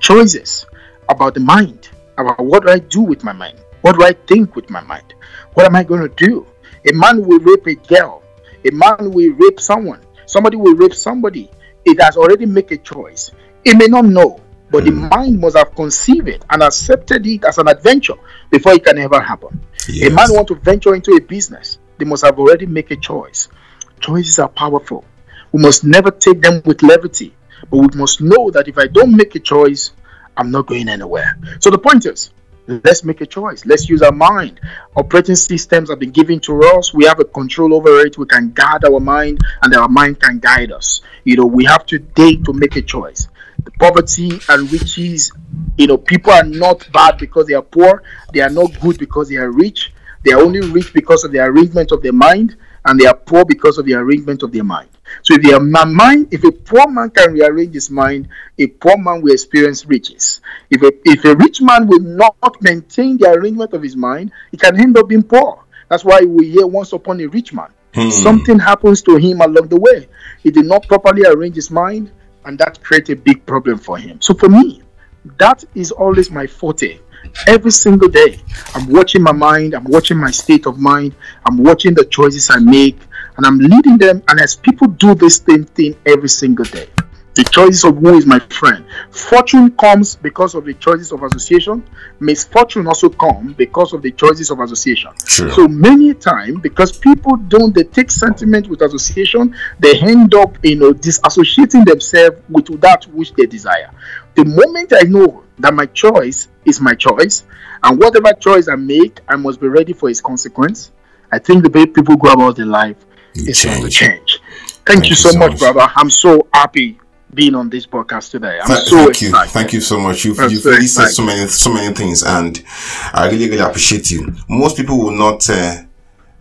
Choices about the mind, about what do I do with my mind? What do I think with my mind? What am I going to do? A man will rape a girl. A man will rape someone. Somebody will rape somebody. It has already made a choice. It may not know, but the hmm. mind must have conceived it and accepted it as an adventure before it can ever happen. Yes. A man want to venture into a business, they must have already made a choice. Choices are powerful. We must never take them with levity, but we must know that if I don't make a choice, I'm not going anywhere. So the point is, Let's make a choice. Let's use our mind. Operating systems have been given to us. We have a control over it. We can guard our mind, and our mind can guide us. You know, we have today to make a choice. The poverty and riches, you know, people are not bad because they are poor. They are not good because they are rich. They are only rich because of the arrangement of their mind, and they are poor because of the arrangement of their mind. So if their mind, if a poor man can rearrange his mind, a poor man will experience riches. If a, if a rich man will not maintain the arrangement of his mind, he can end up being poor. That's why we hear once upon a rich man. Hmm. Something happens to him along the way. He did not properly arrange his mind, and that created a big problem for him. So for me, that is always my forte. Every single day, I'm watching my mind, I'm watching my state of mind, I'm watching the choices I make, and I'm leading them. And as people do the same thing every single day, the choices of who is my friend. Fortune comes because of the choices of association. Misfortune also comes because of the choices of association. Sure. So many times, because people don't they take sentiment with association, they end up you know disassociating themselves with that which they desire. The moment I know that my choice is my choice, and whatever choice I make, I must be ready for its consequence. I think the way people go about their life is going to change. Thank, Thank you, so, so much, much, brother. I'm so happy being on this podcast today. I'm Th- so thank excited. you, thank you so much. You've, you've really said so many, so many things, and I really, really appreciate you. Most people will not. Uh,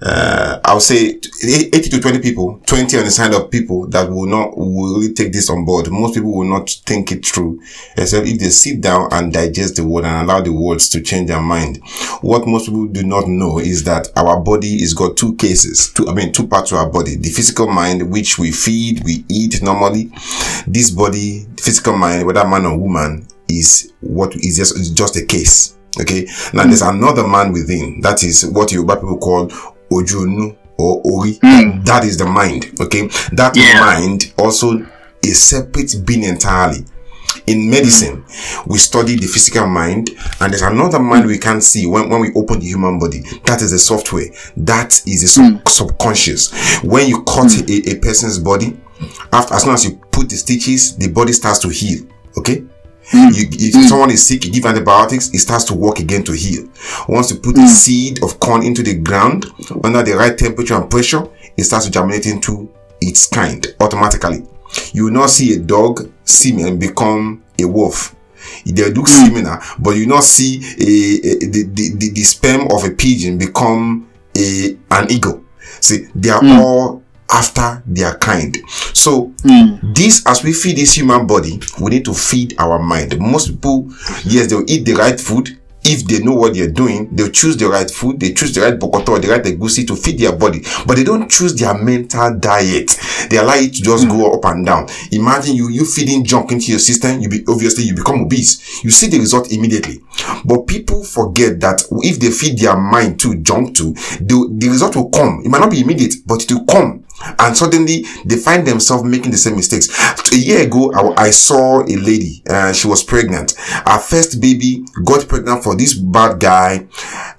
uh, I'll say 80 to 20 people, 20 on the side of people that will not, will really take this on board. Most people will not think it through, except if they sit down and digest the word and allow the words to change their mind. What most people do not know is that our body is got two cases, two, I mean, two parts of our body. The physical mind, which we feed, we eat normally. This body, physical mind, whether man or woman, is what is just, just a case. Okay. Now there's another man within. That is what you Yoruba people call ojunu or ori. Mm. That is the mind. Okay. That yeah. mind also a separate being entirely. In medicine, we study the physical mind, and there's another mind we can't see when, when we open the human body. That is the software. That is the sub- mm. subconscious. When you cut mm. a, a person's body, after as soon as you put the stitches, the body starts to heal. Okay? Mm. You, if mm. someone is sick, you give antibiotics, it starts to work again to heal. Once you put mm. a seed of corn into the ground under the right temperature and pressure, it starts to germinate into its kind automatically. You will not see a dog semen become a wolf. They look mm. similar, but you not see a, a the, the, the, sperm of a pigeon become a an eagle. See, they are mm. all after their kind. So mm. this, as we feed this human body, we need to feed our mind. Most people, yes, they'll eat the right food. If they know what they're doing, they'll choose the right food, they choose the right bokoto or the right egusi to feed their body, but they don't choose their mental diet. They allow it to just mm. go up and down. Imagine you, you feeding junk into your system, you be, obviously you become obese. You see the result immediately. But people forget that if they feed their mind to junk to, the, the result will come. It might not be immediate, but it will come and suddenly they find themselves making the same mistakes. A year ago, I, I saw a lady, uh, she was pregnant. Her first baby got pregnant for this bad guy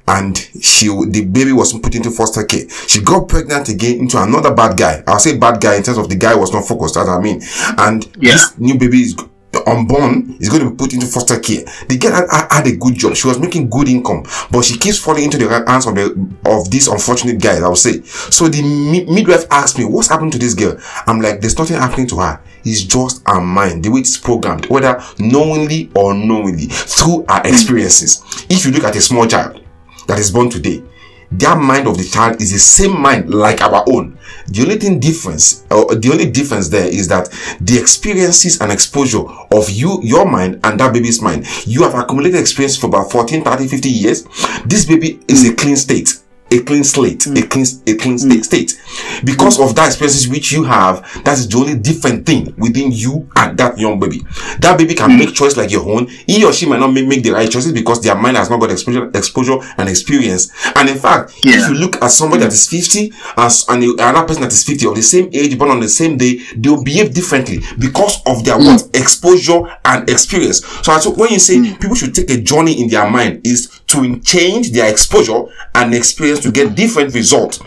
and she, the baby was put into foster care. She got pregnant again into another bad guy. I'll say bad guy in terms of the guy was not focused, as I mean. And yeah. this new baby is the unborn is going to be put into foster care. The girl had, had, a good job. She was making good income, but she keeps falling into the hands of the of this unfortunate guy. I would say. So the midwife asked me, "What's happened to this girl?" I'm like, "There's nothing happening to her. It's just her mind, the way it's programmed, whether knowingly or unknowingly, through her experiences. If you look at a small child that is born today, their mind of the child is the same mind like our own. The only thing difference, the only difference there is that the experiences and exposure of you, your mind and that baby's mind, you have accumulated experience for about 14, 30, 50 years. This baby is a clean state a clean slate, mm. a clean, a clean mm. state. Because mm. of that experiences which you have, that is the only different thing within you and that young baby. That baby can mm. make choice like your own. He or she might not make, make the right choices because their mind has not got exposure, exposure and experience. And in fact, yeah. if you look at somebody that is 50 and, and another person that is 50 of the same age, born on the same day, they'll behave differently because of their what mm. exposure and experience. So, so when you say mm. people should take a journey in their mind is to change their exposure and experience to get different results.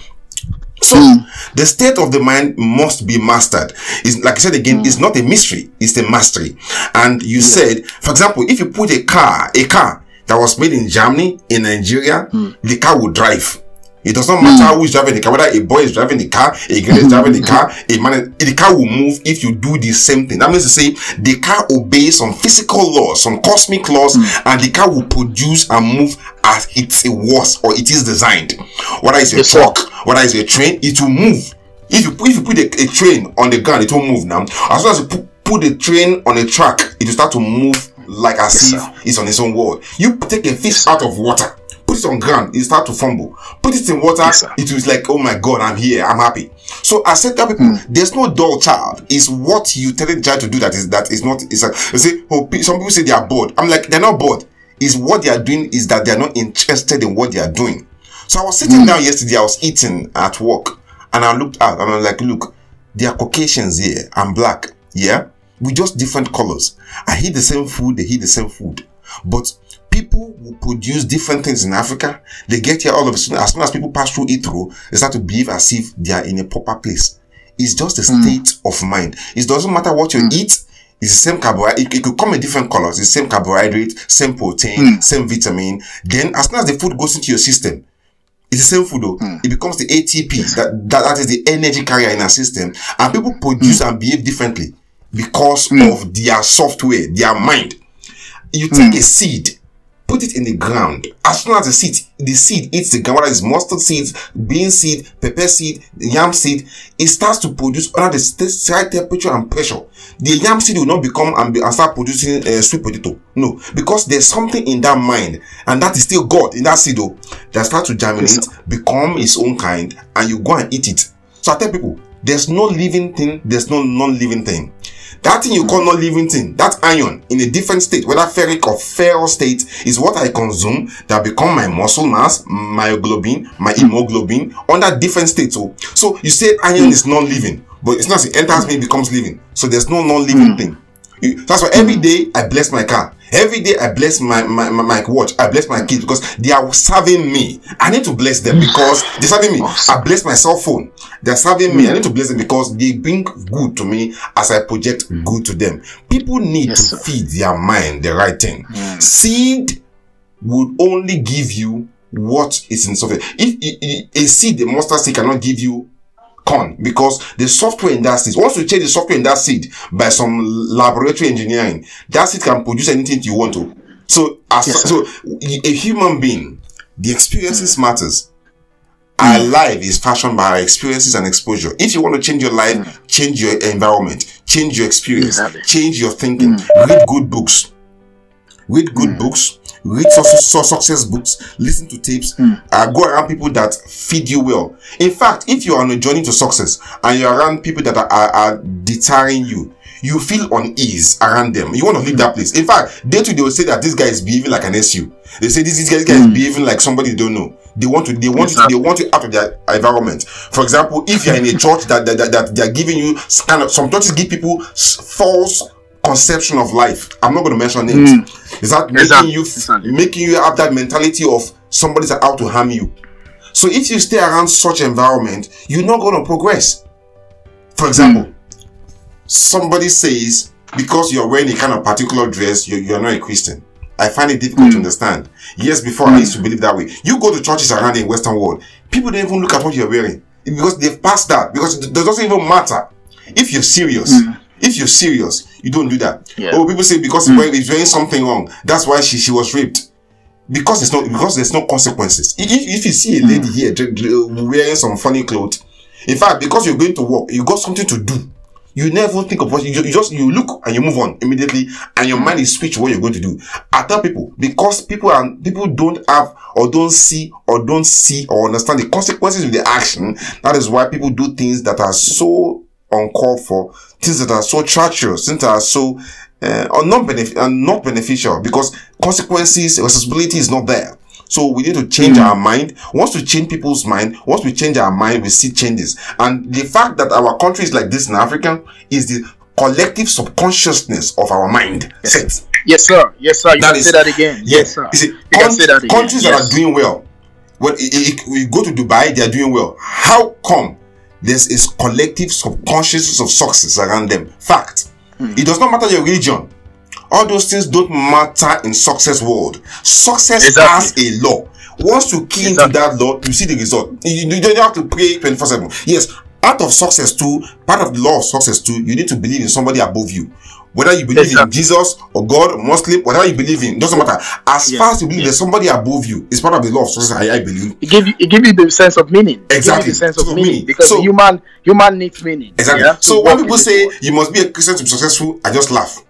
So mm. the state of the mind must be mastered. Is like I said again, mm. it's not a mystery, it's a mastery. And you yeah. said, for example, if you put a car, a car that was made in Germany, in Nigeria, the car will drive. It does not matter hmm. who is driving the car, whether a boy is driving the car, a girl is driving the hmm. car, a man, the car will move if you do the same thing. That means to say the car obeys some physical laws, some cosmic laws, hmm. and the car will produce and move as it was or it is designed. Whether it's a Yes, sir. truck, whether it's a train, it will move. If you if you put a, a train on the ground, it will move now. As soon as you put, put the train on a track, it will start to move like as Yes, if it's on its own world. You take a fish out of water, put it on ground, it start to fumble. Put it in water, Yes, it was like, oh my god, I'm here, I'm happy. So I said to people, Hmm. there's no dull child. It's what you tell the child to do that is that is not. Is a, they say, oh, some people say they are bored. I'm like, they're not bored. Is what they are doing is that they are not interested in what they are doing. So I was sitting Hmm. down yesterday. I was eating at work, and I looked out, and I'm like, look, there are Caucasians here. I'm black. Yeah, we just different colors. I eat the same food. They eat the same food, but people will produce different things in Africa. They get here all of a sudden. As soon as people pass through it through, they start to behave as if they are in a proper place. It's just a hmm. state of mind. It doesn't matter what you hmm. eat. It's the same carbohydrate. It, it could come in different colors. It's the same carbohydrate, same protein, hmm. same vitamin. Then, as soon as the food goes into your system, it's the same food though. It becomes the ATP. That, that that is the energy carrier in our system. And people produce and behave differently because of their software, their mind. You take a seed, put it in the ground. As soon as the seed, the seed eats the ground, whether it's mustard seeds, bean seed, pepper seed, yam seed, it starts to produce under the right temperature and pressure. The yam seed will not become and, be, and start producing uh, sweet potato. No, because there's something in that mind, and that is still God in that seed, though, that start to germinate, become its own kind, and you go and eat it. So I tell people, there's no living thing, there's no non-living thing. That thing you call non-living thing, that iron in a different state, whether ferric or ferro state, is what I consume that become my muscle mass, my globin, my hemoglobin, under different states. So, so you say iron is non-living, but it's not. It enters me, becomes living. So there's no non-living thing. You- That's why every day I bless my car. Every day I bless my, my, my, my watch. I bless my kids because they are serving me. I need to bless them because they're serving me. I bless my cell phone. They're serving me. I need to bless them because they bring good to me as I project good to them. People need Yes, to sir. feed their mind the right thing. Seed would only give you what is in software. If i- i- a seed, the mustard seed cannot give you corn because the software in that seed, once you change the software in that seed by some laboratory engineering, that seed can produce anything you want to. So, as Yes, so a human being, the experiences hmm. matters. Our hmm. life is fashioned by our experiences and exposure. If you want to change your life, hmm. change your environment, change your experience, Exactly. change your thinking. Read good books. Read good books. Read success, success books. Listen to tapes. Hmm. Uh, go around people that feed you well. In fact, if you are on a journey to success and you're around people that are, are, are deterring you, you feel unease around them. You want to leave hmm. that place. In fact, they too they will say that this guy is behaving like an SU. They say this, this guy, this guy is hmm. behaving like somebody they don't know. They want to they want you to, they want you out of their environment. For example, if you're in a church that that, that, that they're giving you s- kind of some churches give people false conception of life. I'm not going to mention names. Hmm. Is that making Exactly. you Exactly. making you have that mentality of somebody's out to harm you? So if you stay around such environment, you're not going to progress. For example, somebody says because you're wearing a kind of particular dress, you're, you're not a Christian. I find it difficult to hmm. understand. Years before, I hmm. used to believe that way. You go to churches around the Western world, people don't even look at what you're wearing because they've passed that. Because it doesn't even matter if you're serious. If you're serious, you don't do that. Yeah. Oh, people say because hmm. wearing- he's wearing something wrong, that's why she, she was raped because it's not because there's no consequences. If, if if you see a lady hmm. here dr- dr- uh, wearing some funny clothes, in fact, because you're going to work, you got something to do. You never think of what you, you just you look and you move on immediately, and your mind is switched what you're going to do. I tell people because people are people don't have or don't see or don't see or understand the consequences of the action. That is why people do things that are so uncalled for, things that are so treacherous, things that are so uh, or not benef- uh, not beneficial because consequences, responsibility is not there. So we need to change our mind. Once we change people's mind, once we change our mind, we see changes. And the fact that our country is like this in Africa is the collective subconsciousness of our mind set. Yes, sir. Yes, sir. You That can is- say that again. Yeah. Yes, sir. You see, say that again. countries that are doing well, when we go to Dubai, they are doing well. How come there's a collective subconsciousness of success around them? Fact. Hmm. It does not matter your religion All those things don't matter in success world. Success Exactly. has a law. Once you key into Exactly. that law, you see the result. You, you don't have to pray 24 7. Yes, part of success too, part of the law of success too, you need to believe in somebody above you. Whether you believe in Jesus or God, Muslim, whatever you believe in, doesn't matter. As Yeah. far as you believe there's somebody above you, it's part of the law of success, I, I believe. It give you it give you the sense of meaning. It give you Exactly. the sense So of meaning, meaning. because So- human human needs meaning. Exactly. yeah, So when people say you must be a Christian to be successful, I just laugh.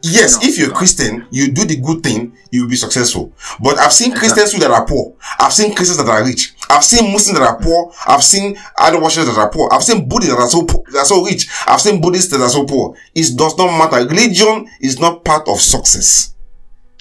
Yes, No, if you're a no. Christian, you do the good thing, you will be successful. But I've seen Christians too that are poor. I've seen Christians that are rich. I've seen Muslims that are poor. I've seen idol worshippers that are poor. I've seen Buddhists that are so poor, that are so rich. I've seen Buddhists that are so poor. It does not matter. Religion is not part of success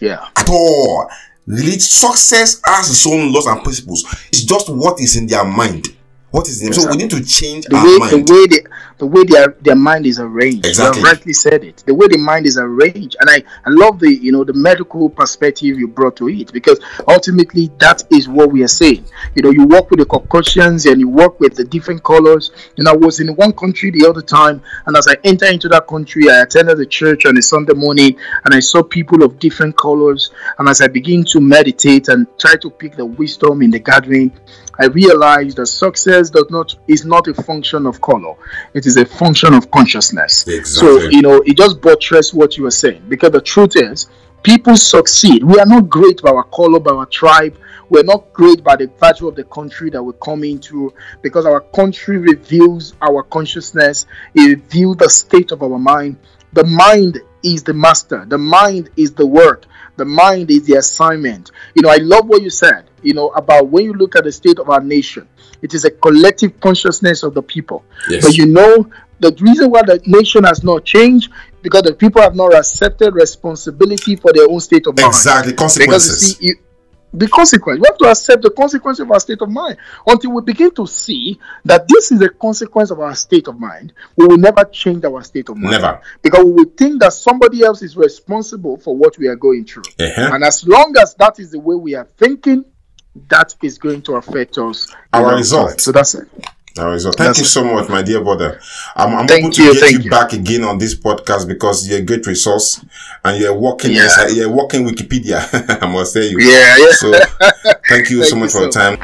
yeah, at all. Relig- success has its own laws and principles. It's just what is in their mind. What is in them. So we need to change the our way mind. the way they, the way their their mind is arranged. Exactly. You rightly said it. The way the mind is arranged, and I I love the you know the medical perspective you brought to it because ultimately that is what we are saying. You know, you work with the concussions and you work with the different colors. You know, I was in one country the other time, and as I enter into that country, I attended the church on a Sunday morning, and I saw people of different colors. And as I begin to meditate and try to pick the wisdom in the gathering, I realized that success does not is not a function of color. It is a function of consciousness. So you know, it just buttress what you were saying because the truth is, people succeed. We are not great by our color, by our tribe. We're not great by the virtue of the country that we come into because our country reveals our consciousness. It reveals the state of our mind. The mind is the master. The mind is the work. The mind is the assignment. You know, I love what you said, you know, about when you look at the state of our nation, it is a collective consciousness of the people. Yes. But you know, the reason why the nation has not changed because the people have not accepted responsibility for their own state of mind. Exactly. Because Consequences. you see, the consequence, we have to accept the consequence of our state of mind. Until we begin to see that this is a consequence of our state of mind, we will never change our state of mind. Never. Because we will think that somebody else is responsible for what we are going through. Uh-huh. And as long as that is the way we are thinking, that is going to affect us. Our our result. So that's it. That was all. Thank That's you so much, my dear brother. I'm, I'm hoping to you, get thank you, you. back again on this podcast because you're a great resource and you're working. Yeah. Yes, you're working Wikipedia. I must say you. Yeah, yeah. So thank you so much you for your time.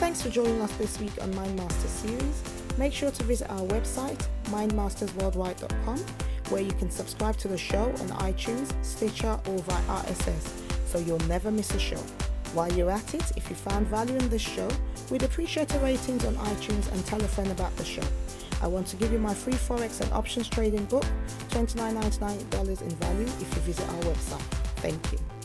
Thanks for joining us this week on Mind Master series. Make sure to visit our website, mindmastersworldwide.com, where you can subscribe to the show on iTunes, Stitcher, or via RSS, so you'll never miss a show. While you're at it, if you found value in this show, we'd appreciate a ratings on iTunes and tell a friend about the show. I want to give you my free Forex and options trading book, $29.99 in value if you visit our website. Thank you.